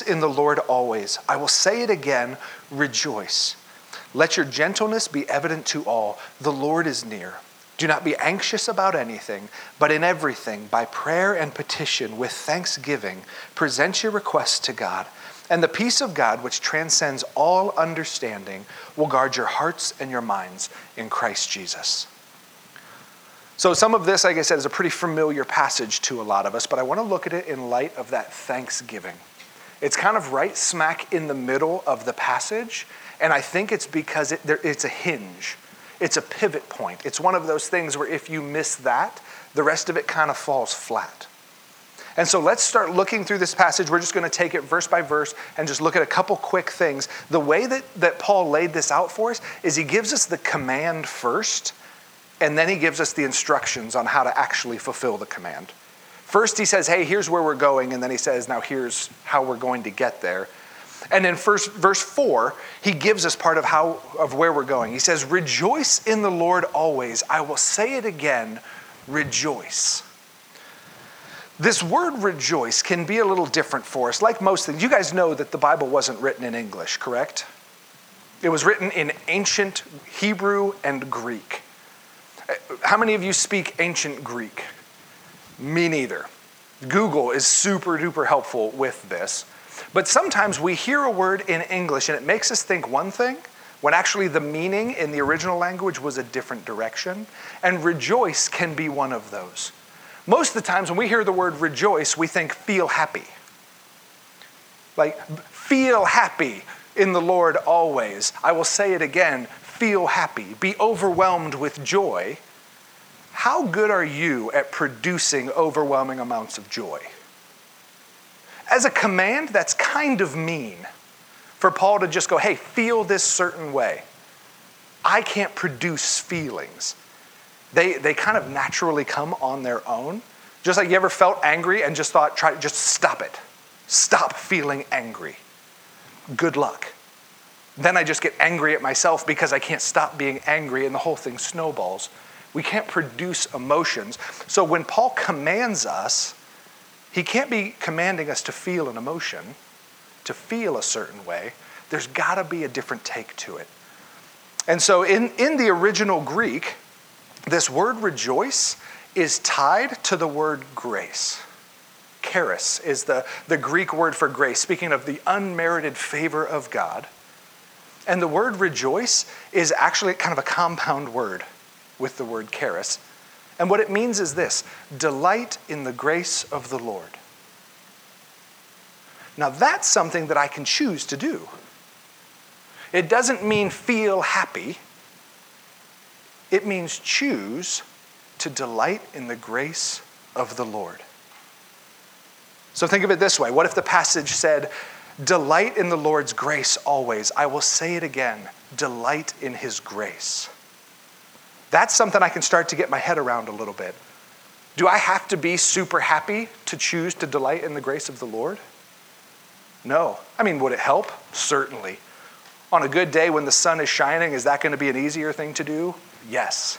Rejoice in the Lord always. I will say it again, rejoice. Let your gentleness be evident to all. The Lord is near. Do not be anxious about anything, but in everything, by prayer and petition, with thanksgiving, present your requests to God. And the peace of God, which transcends all understanding, will guard your hearts and your minds in Christ Jesus. So, some of this, like I said, is a pretty familiar passage to a lot of us, but I want to look at it in light of that thanksgiving. It's kind of right smack in the middle of the passage, and I think it's because it, there, it's a hinge. It's a pivot point. It's one of those things where if you miss that, the rest of it kind of falls flat. And so let's start looking through this passage. We're just going to take it verse by verse and just look at a couple quick things. The way that, that Paul laid this out for us is he gives us the command first, and then he gives us the instructions on how to actually fulfill the command. First, he says, Hey, here's where we're going. And then he says, Now here's how we're going to get there. And in first, verse 4, he gives us part of how of where we're going. He says, "Rejoice in the Lord always. I will say it again, rejoice." This word rejoice can be a little different for us. Like most things, you guys know that the Bible wasn't written in English, correct? It was written in ancient Hebrew and Greek. Uh, how many of you speak ancient Greek? Me neither. Google is super duper helpful with this. But sometimes we hear a word in English and it makes us think one thing when actually the meaning in the original language was a different direction. And rejoice can be one of those. Most of the times when we hear the word rejoice, we think feel happy. Like, feel happy in the Lord always. I will say it again feel happy, be overwhelmed with joy. How good are you at producing overwhelming amounts of joy? As a command, that's kind of mean for Paul to just go, hey, feel this certain way. I can't produce feelings. They, they kind of naturally come on their own. Just like you ever felt angry and just thought, try just stop it. Stop feeling angry. Good luck. Then I just get angry at myself because I can't stop being angry and the whole thing snowballs. We can't produce emotions. So when Paul commands us, he can't be commanding us to feel an emotion, to feel a certain way. There's got to be a different take to it. And so in, in the original Greek, this word rejoice is tied to the word grace. Charis is the, the Greek word for grace, speaking of the unmerited favor of God. And the word rejoice is actually kind of a compound word with the word charis. And what it means is this delight in the grace of the Lord. Now, that's something that I can choose to do. It doesn't mean feel happy, it means choose to delight in the grace of the Lord. So think of it this way what if the passage said, Delight in the Lord's grace always? I will say it again delight in his grace. That's something I can start to get my head around a little bit. Do I have to be super happy to choose to delight in the grace of the Lord? No. I mean, would it help? Certainly. On a good day when the sun is shining, is that going to be an easier thing to do? Yes.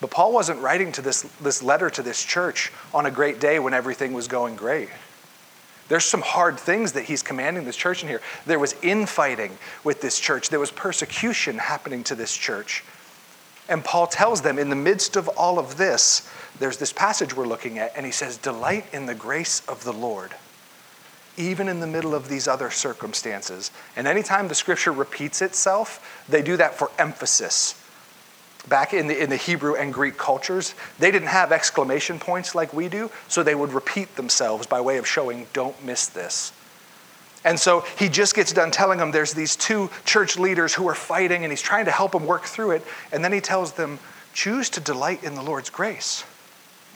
But Paul wasn't writing to this, this letter to this church on a great day when everything was going great. There's some hard things that he's commanding this church in here. There was infighting with this church, there was persecution happening to this church. And Paul tells them in the midst of all of this, there's this passage we're looking at, and he says, Delight in the grace of the Lord, even in the middle of these other circumstances. And anytime the scripture repeats itself, they do that for emphasis. Back in the, in the Hebrew and Greek cultures, they didn't have exclamation points like we do, so they would repeat themselves by way of showing, Don't miss this. And so he just gets done telling them there's these two church leaders who are fighting, and he's trying to help them work through it. And then he tells them, choose to delight in the Lord's grace.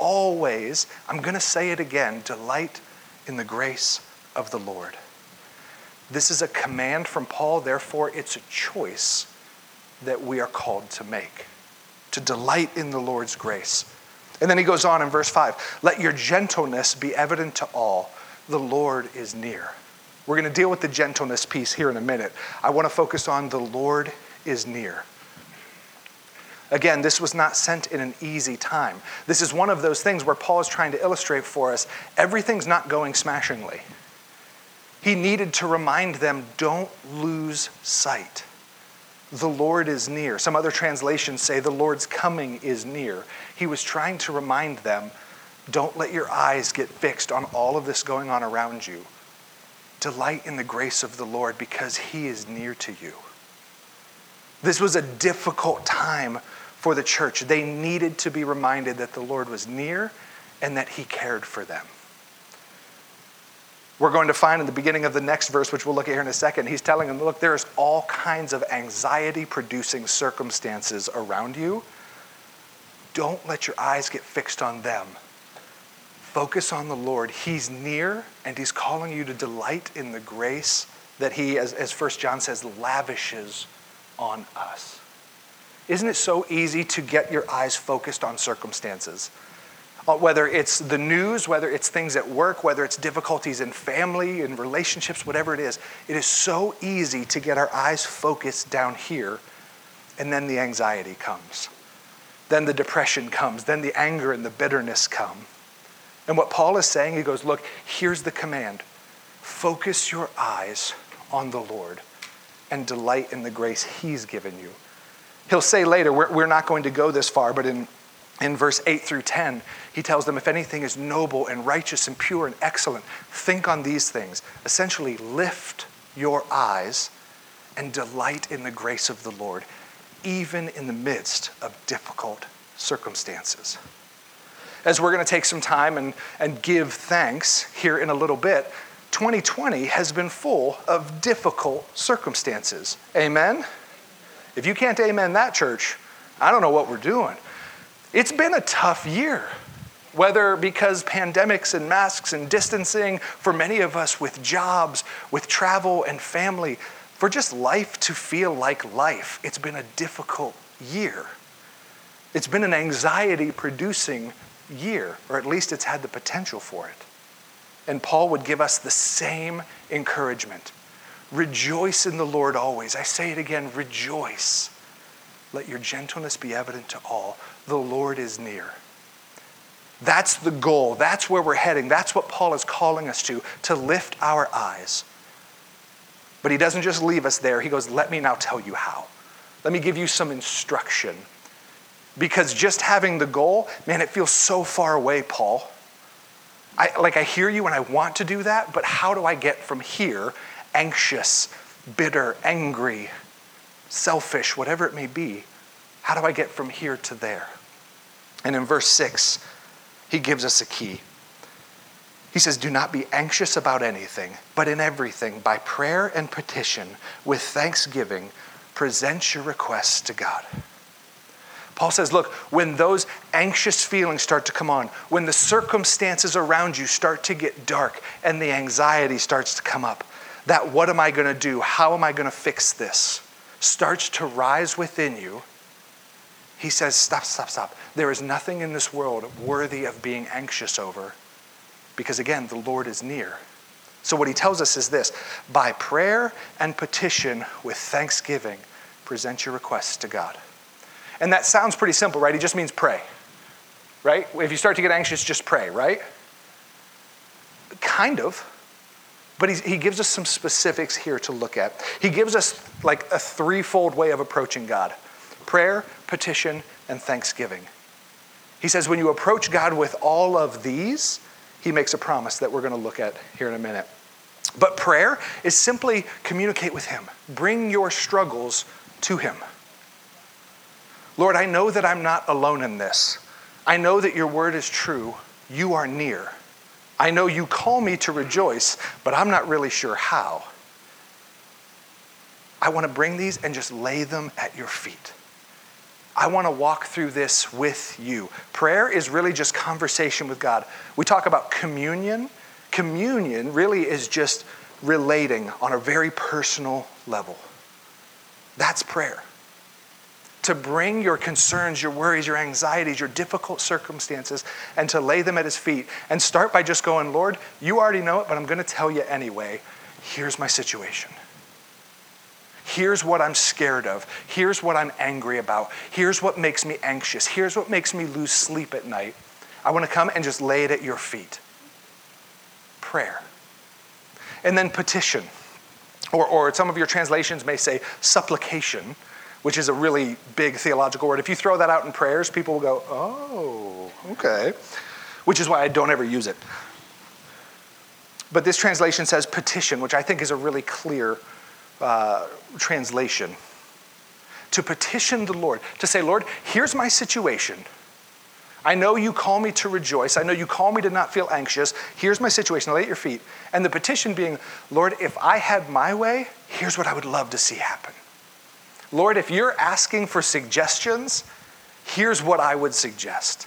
Always, I'm going to say it again, delight in the grace of the Lord. This is a command from Paul, therefore, it's a choice that we are called to make to delight in the Lord's grace. And then he goes on in verse 5 let your gentleness be evident to all, the Lord is near. We're going to deal with the gentleness piece here in a minute. I want to focus on the Lord is near. Again, this was not sent in an easy time. This is one of those things where Paul is trying to illustrate for us everything's not going smashingly. He needed to remind them don't lose sight. The Lord is near. Some other translations say the Lord's coming is near. He was trying to remind them don't let your eyes get fixed on all of this going on around you. Delight in the grace of the Lord because He is near to you. This was a difficult time for the church. They needed to be reminded that the Lord was near and that He cared for them. We're going to find in the beginning of the next verse, which we'll look at here in a second, he's telling them, look, there's all kinds of anxiety producing circumstances around you. Don't let your eyes get fixed on them. Focus on the Lord. He's near, and He's calling you to delight in the grace that He, as, as 1 John says, lavishes on us. Isn't it so easy to get your eyes focused on circumstances? Uh, whether it's the news, whether it's things at work, whether it's difficulties in family, in relationships, whatever it is, it is so easy to get our eyes focused down here, and then the anxiety comes. Then the depression comes. Then the anger and the bitterness come. And what Paul is saying, he goes, Look, here's the command focus your eyes on the Lord and delight in the grace he's given you. He'll say later, we're, we're not going to go this far, but in in verse 8 through 10, he tells them if anything is noble and righteous and pure and excellent, think on these things. Essentially, lift your eyes and delight in the grace of the Lord, even in the midst of difficult circumstances. As we're going to take some time and, and give thanks here in a little bit, 2020 has been full of difficult circumstances. Amen? If you can't amen that, church, I don't know what we're doing. It's been a tough year, whether because pandemics and masks and distancing, for many of us with jobs, with travel and family, for just life to feel like life. It's been a difficult year. It's been an anxiety producing year, or at least it's had the potential for it. And Paul would give us the same encouragement Rejoice in the Lord always. I say it again rejoice. Let your gentleness be evident to all. The Lord is near. That's the goal. That's where we're heading. That's what Paul is calling us to, to lift our eyes. But he doesn't just leave us there. He goes, Let me now tell you how. Let me give you some instruction. Because just having the goal, man, it feels so far away, Paul. I, like, I hear you and I want to do that, but how do I get from here, anxious, bitter, angry, selfish, whatever it may be, how do I get from here to there? And in verse 6, he gives us a key. He says, Do not be anxious about anything, but in everything, by prayer and petition, with thanksgiving, present your requests to God. Paul says, Look, when those anxious feelings start to come on, when the circumstances around you start to get dark and the anxiety starts to come up, that what am I going to do? How am I going to fix this? starts to rise within you, he says, Stop, stop, stop. There is nothing in this world worthy of being anxious over because, again, the Lord is near. So, what he tells us is this by prayer and petition with thanksgiving, present your requests to God. And that sounds pretty simple, right? He just means pray, right? If you start to get anxious, just pray, right? Kind of. But he gives us some specifics here to look at. He gives us like a threefold way of approaching God prayer, petition, and thanksgiving. He says, when you approach God with all of these, he makes a promise that we're going to look at here in a minute. But prayer is simply communicate with him, bring your struggles to him. Lord, I know that I'm not alone in this. I know that your word is true. You are near. I know you call me to rejoice, but I'm not really sure how. I want to bring these and just lay them at your feet. I want to walk through this with you. Prayer is really just conversation with God. We talk about communion. Communion really is just relating on a very personal level. That's prayer to bring your concerns, your worries, your anxieties, your difficult circumstances, and to lay them at His feet. And start by just going, Lord, you already know it, but I'm going to tell you anyway. Here's my situation. Here's what I'm scared of. Here's what I'm angry about. Here's what makes me anxious. Here's what makes me lose sleep at night. I want to come and just lay it at your feet. Prayer. And then petition. Or, or some of your translations may say supplication, which is a really big theological word. If you throw that out in prayers, people will go, oh, okay. Which is why I don't ever use it. But this translation says petition, which I think is a really clear uh, translation. To petition the Lord, to say, Lord, here's my situation. I know you call me to rejoice. I know you call me to not feel anxious. Here's my situation. lay at your feet. And the petition being, Lord, if I had my way, here's what I would love to see happen. Lord, if you're asking for suggestions, here's what I would suggest.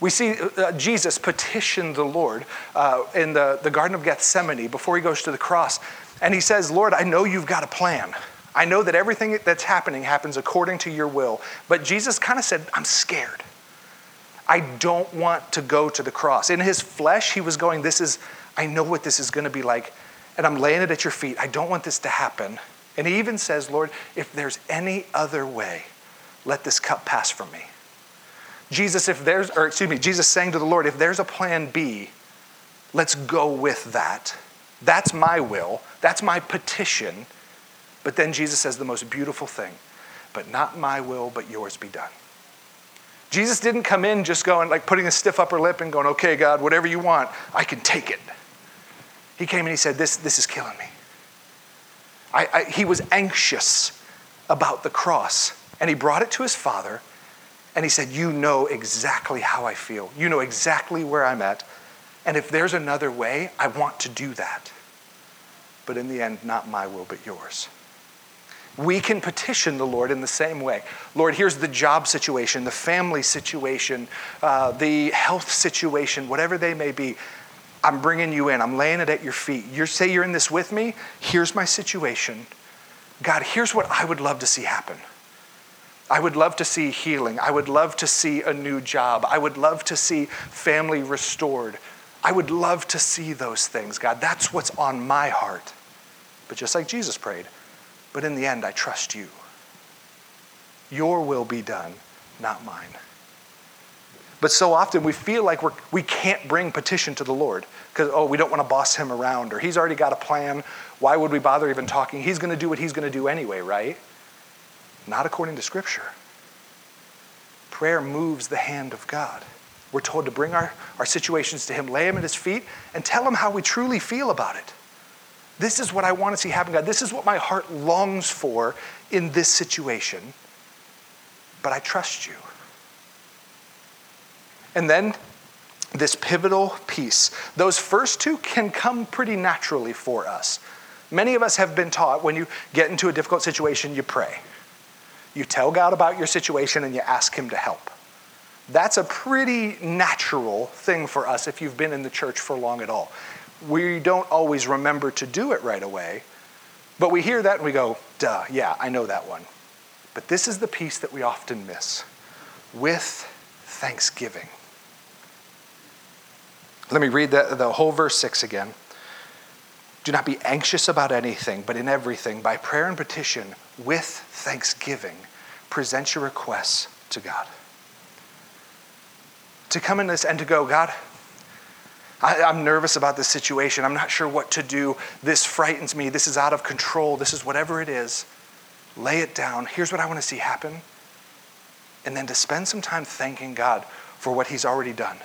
We see uh, Jesus petition the Lord uh, in the, the Garden of Gethsemane before he goes to the cross. And he says, Lord, I know you've got a plan. I know that everything that's happening happens according to your will. But Jesus kind of said, I'm scared. I don't want to go to the cross. In his flesh, he was going, This is, I know what this is going to be like, and I'm laying it at your feet. I don't want this to happen. And he even says, Lord, if there's any other way, let this cup pass from me. Jesus, if there's, or excuse me, Jesus saying to the Lord, if there's a plan B, let's go with that. That's my will. That's my petition. But then Jesus says the most beautiful thing, but not my will, but yours be done. Jesus didn't come in just going, like putting a stiff upper lip and going, okay, God, whatever you want, I can take it. He came and he said, this, this is killing me. I, I, he was anxious about the cross. And he brought it to his father and he said, You know exactly how I feel. You know exactly where I'm at. And if there's another way, I want to do that. But in the end, not my will, but yours we can petition the Lord in the same way. Lord, here's the job situation, the family situation, uh, the health situation, whatever they may be. I'm bringing you in. I'm laying it at your feet. You say you're in this with me. Here's my situation. God, here's what I would love to see happen. I would love to see healing. I would love to see a new job. I would love to see family restored. I would love to see those things, God. That's what's on my heart. But just like Jesus prayed, but in the end, I trust you. Your will be done, not mine. But so often we feel like we're, we can't bring petition to the Lord because, oh, we don't want to boss him around or he's already got a plan. Why would we bother even talking? He's going to do what he's going to do anyway, right? Not according to Scripture. Prayer moves the hand of God. We're told to bring our, our situations to him, lay him at his feet, and tell him how we truly feel about it. This is what I want to see happen, God. This is what my heart longs for in this situation. But I trust you. And then this pivotal piece. Those first two can come pretty naturally for us. Many of us have been taught when you get into a difficult situation, you pray. You tell God about your situation and you ask Him to help. That's a pretty natural thing for us if you've been in the church for long at all we don't always remember to do it right away, but we hear that and we go, duh, yeah, I know that one. But this is the piece that we often miss with thanksgiving. Let me read the, the whole verse 6 again. Do not be anxious about anything, but in everything, by prayer and petition, with thanksgiving, present your requests to God. To come in this and to go, God, I, am nervous about this situation. I'm not sure what to do. This frightens me. This is out of control. This is whatever it is. Lay it down. Here's what I want to see happen. And then to spend some time thanking God for what He's already done.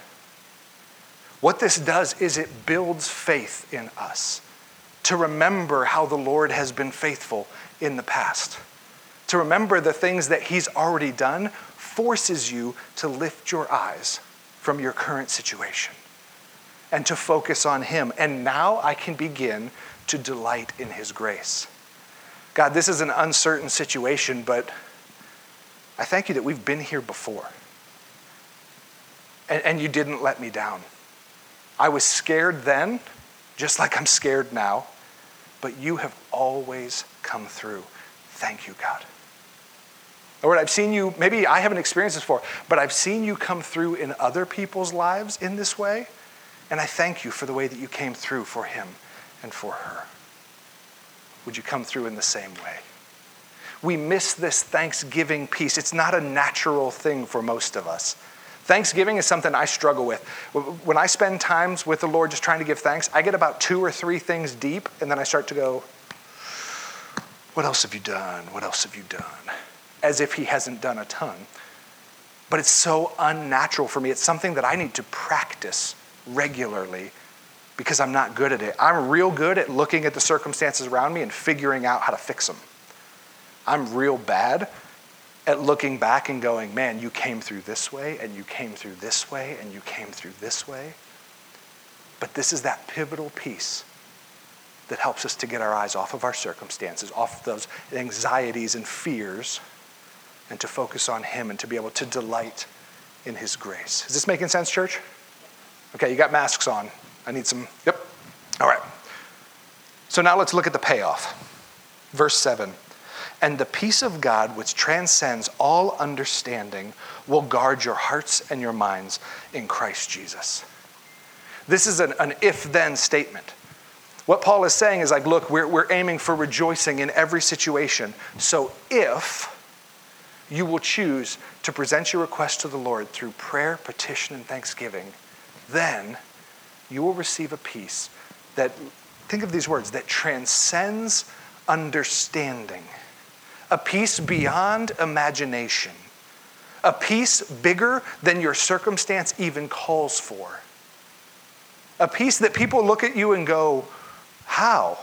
What this does is it builds faith in us to remember how the Lord has been faithful in the past. To remember the things that He's already done forces you to lift your eyes from your current situation and to focus on Him. And now I can begin to delight in His grace. God, this is an uncertain situation, but I thank you that we've been here before. And, and, you didn't let me down. I was scared then, just like I'm scared now, but you have always come through. Thank you, God. Lord, I've seen you, maybe I haven't experienced this before, but I've seen you come through in other people's lives in this way. And I thank you for the way that you came through for him and for her. Would you come through in the same way? We miss this Thanksgiving piece. It's not a natural thing for most of us. Thanksgiving is something I struggle with. When I spend times with the Lord just trying to give thanks, I get about two or three things deep, and then I start to go, What else have you done? What else have you done? As if He hasn't done a ton. But it's so unnatural for me. It's something that I need to practice regularly because I'm not good at it. I'm real good at looking at the circumstances around me and figuring out how to fix them. I'm real bad at looking back and going, man, you came through this way, and you came through this way, and you came through this way. But this is that pivotal piece that helps us to get our eyes off of our circumstances, off of those anxieties and fears, and to focus on Him and to be able to delight in His grace. Is this making sense, church? Okay, you got masks on. I need some. Yep. All right. So now let's look at the payoff. Verse 7 And the peace of God, which transcends all understanding, will guard your hearts and your minds in Christ Jesus. This is an, an if then statement. What Paul is saying is like, look, we're, we're aiming for rejoicing in every situation. So if you will choose to present your request to the Lord through prayer, petition, and thanksgiving, then you will receive a peace that, think of these words, that transcends understanding, a peace beyond imagination, a peace bigger than your circumstance even calls for, a peace that people look at you and go, How?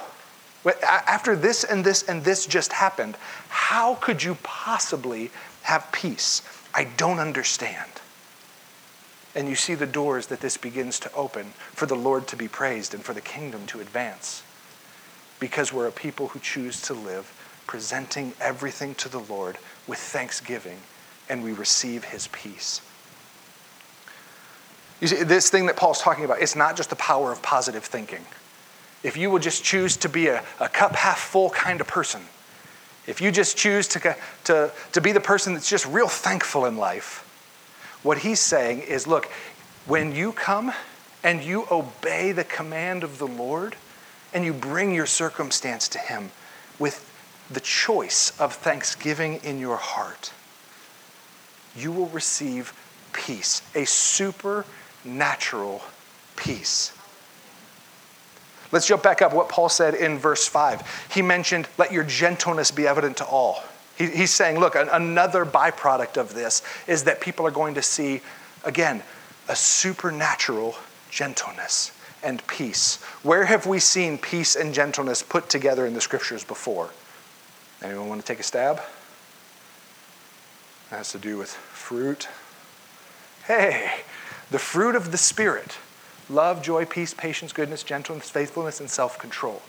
After this and this and this just happened, how could you possibly have peace? I don't understand and you see the doors that this begins to open for the Lord to be praised and for the kingdom to advance. Because we're a people who choose to live presenting everything to the Lord with thanksgiving, and we receive his peace. You see, this thing that Paul's talking about, it's not just the power of positive thinking. If you will just choose to be a, a cup half full kind of person, if you just choose to, to, to be the person that's just real thankful in life, what he's saying is look, when you come and you obey the command of the Lord and you bring your circumstance to him with the choice of thanksgiving in your heart, you will receive peace, a supernatural peace. Let's jump back up what Paul said in verse 5. He mentioned, Let your gentleness be evident to all. He, he's saying, look, an, another byproduct of this is that people are going to see, again, a supernatural gentleness and peace. Where have we seen peace and gentleness put together in the scriptures before? Anyone want to take a stab? That has to do with fruit. Hey, the fruit of the Spirit love, joy, peace, patience, goodness, gentleness, faithfulness, and self control.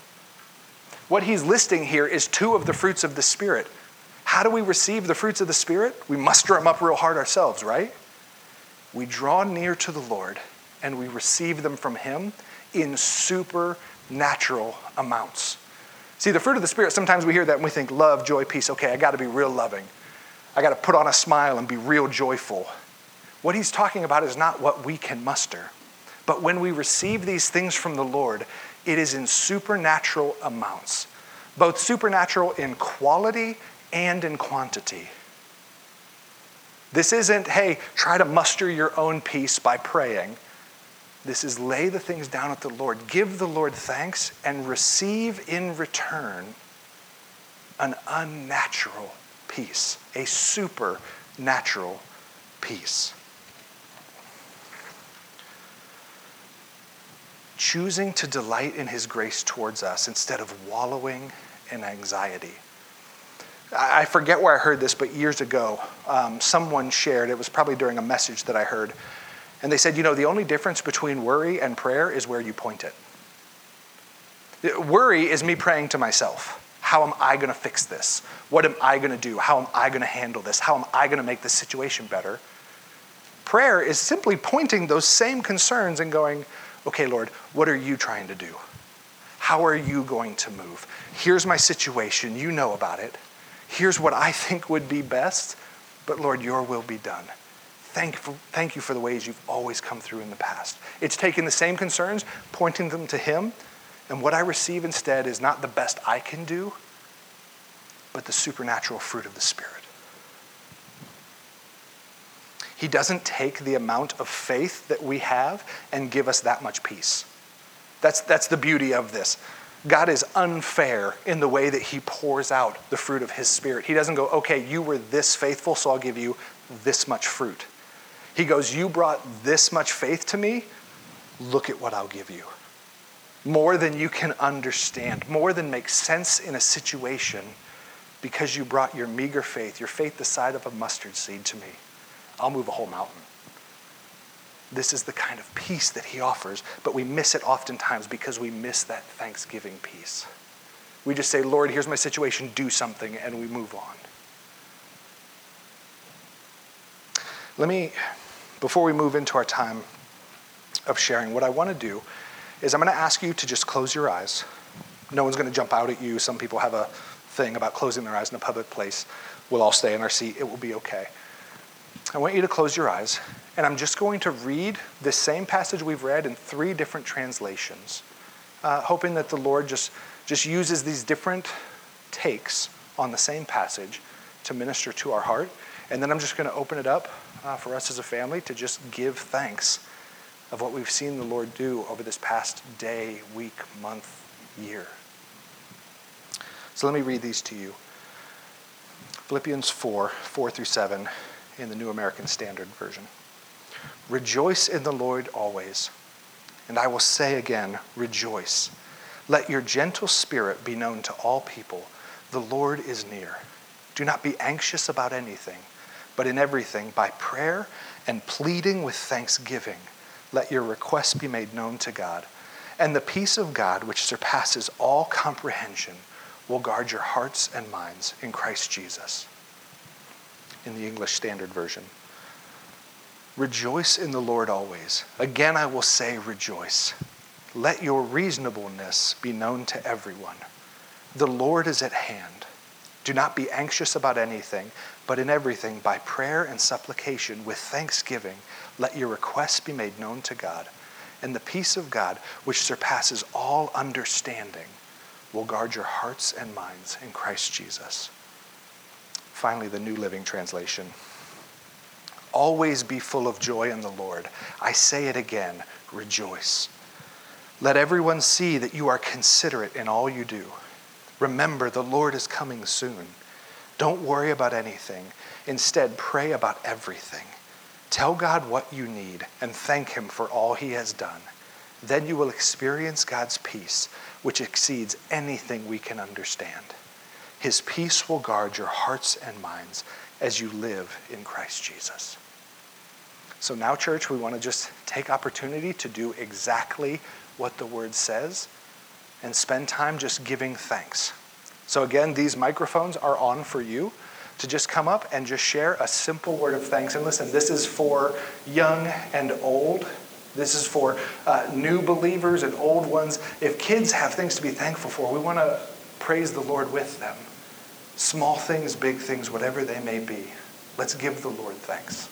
What he's listing here is two of the fruits of the Spirit how do we receive the fruits of the Spirit? We muster them up real hard ourselves, right? We draw near to the Lord and we receive them from Him in supernatural amounts. See, the fruit of the Spirit, sometimes we hear that and we think love, joy, peace. Okay, I got to be real loving. I got to put on a smile and be real joyful. What he's talking about is not what we can muster. But when we receive these things from the Lord, it is in supernatural amounts, both supernatural in quality and in quantity. This isn't, hey, try to muster your own peace by praying. This is lay the things down at the Lord, give the Lord thanks, and receive in return an unnatural peace, a supernatural peace. Choosing to delight in His grace towards us instead of wallowing in anxiety. I forget where I heard this, but years ago, um, someone shared, it was probably during a message that I heard, and they said, you know, the only difference between worry and prayer is where you point it. Worry is me praying to myself. How am I going to fix this? What am I going to do? How am I going to handle this? How am I going to make this situation better? Prayer is simply pointing those same concerns and going, okay, Lord, what are you trying to do? How are you going to move? Here's my situation. You know about it. Here's what I think would be best, but Lord, your will be done. Thank, you for the ways you've always come through in the past. It's taking the same concerns, pointing them to Him, and what I receive instead is not the best I can do, but the supernatural fruit of the Spirit. He doesn't take the amount of faith that we have and give us that much peace. That's, that's the beauty of this. God is unfair in the way that He pours out the fruit of His Spirit. He doesn't go, okay, you were this faithful, so I'll give you this much fruit. He goes, You brought this much faith to me, look at what I'll give you. More than you can understand, more than makes sense in a situation because you brought your meager faith, your faith the size of a mustard seed to me. I'll move a whole mountain. This is the kind of peace that he offers, but we miss it oftentimes because we miss that thanksgiving piece. We just say, Lord, here's my situation, do something, and we move on. Let me, before we move into our time of sharing, what I want to do is I'm going to ask you to just close your eyes. No one's going to jump out at you. Some people have a thing about closing their eyes in a public place. We'll all stay in our seat, it will be okay. I want you to close your eyes, and I'm just going to read this same passage we've read in three different translations, uh, hoping that the Lord just, just uses these different takes on the same passage to minister to our heart. And then I'm just going to open it up uh, for us as a family to just give thanks of what we've seen the Lord do over this past day, week, month, year. So let me read these to you Philippians 4 4 through 7 in the New American Standard Version. Rejoice in the Lord always. And I will say again, rejoice. Let your gentle spirit be known to all people. The Lord is near. Do not be anxious about anything, but in everything, by prayer and pleading with thanksgiving, let your requests be made known to God. And the peace of God, which surpasses all comprehension, will guard your hearts and minds in Christ Jesus in the English Standard Version. Rejoice in the Lord always. Again, I will say, rejoice. Let your reasonableness be known to everyone. The Lord is at hand. Do not be anxious about anything, but in everything, by prayer and supplication, with thanksgiving, let your requests be made known to God. And the peace of God, which surpasses all understanding, will guard your hearts and minds in Christ Jesus. Finally, the New Living Translation. Always be full of joy in the Lord. I say it again rejoice. Let everyone see that you are considerate in all you do. Remember, the Lord is coming soon. Don't worry about anything. Instead, pray about everything. Tell God what you need and thank Him for all He has done. Then you will experience God's peace, which exceeds anything we can understand. His peace will guard your hearts and minds as you live in Christ Jesus. So now, church, we want to just take opportunity to do exactly what the word says and spend time just giving thanks. So, again, these microphones are on for you to just come up and just share a simple word of thanks. And listen, this is for young and old. This is for uh, new believers and old ones. If kids have things to be thankful for, we want to praise the Lord with them. Small things, big things, whatever they may be. Let's give the Lord thanks.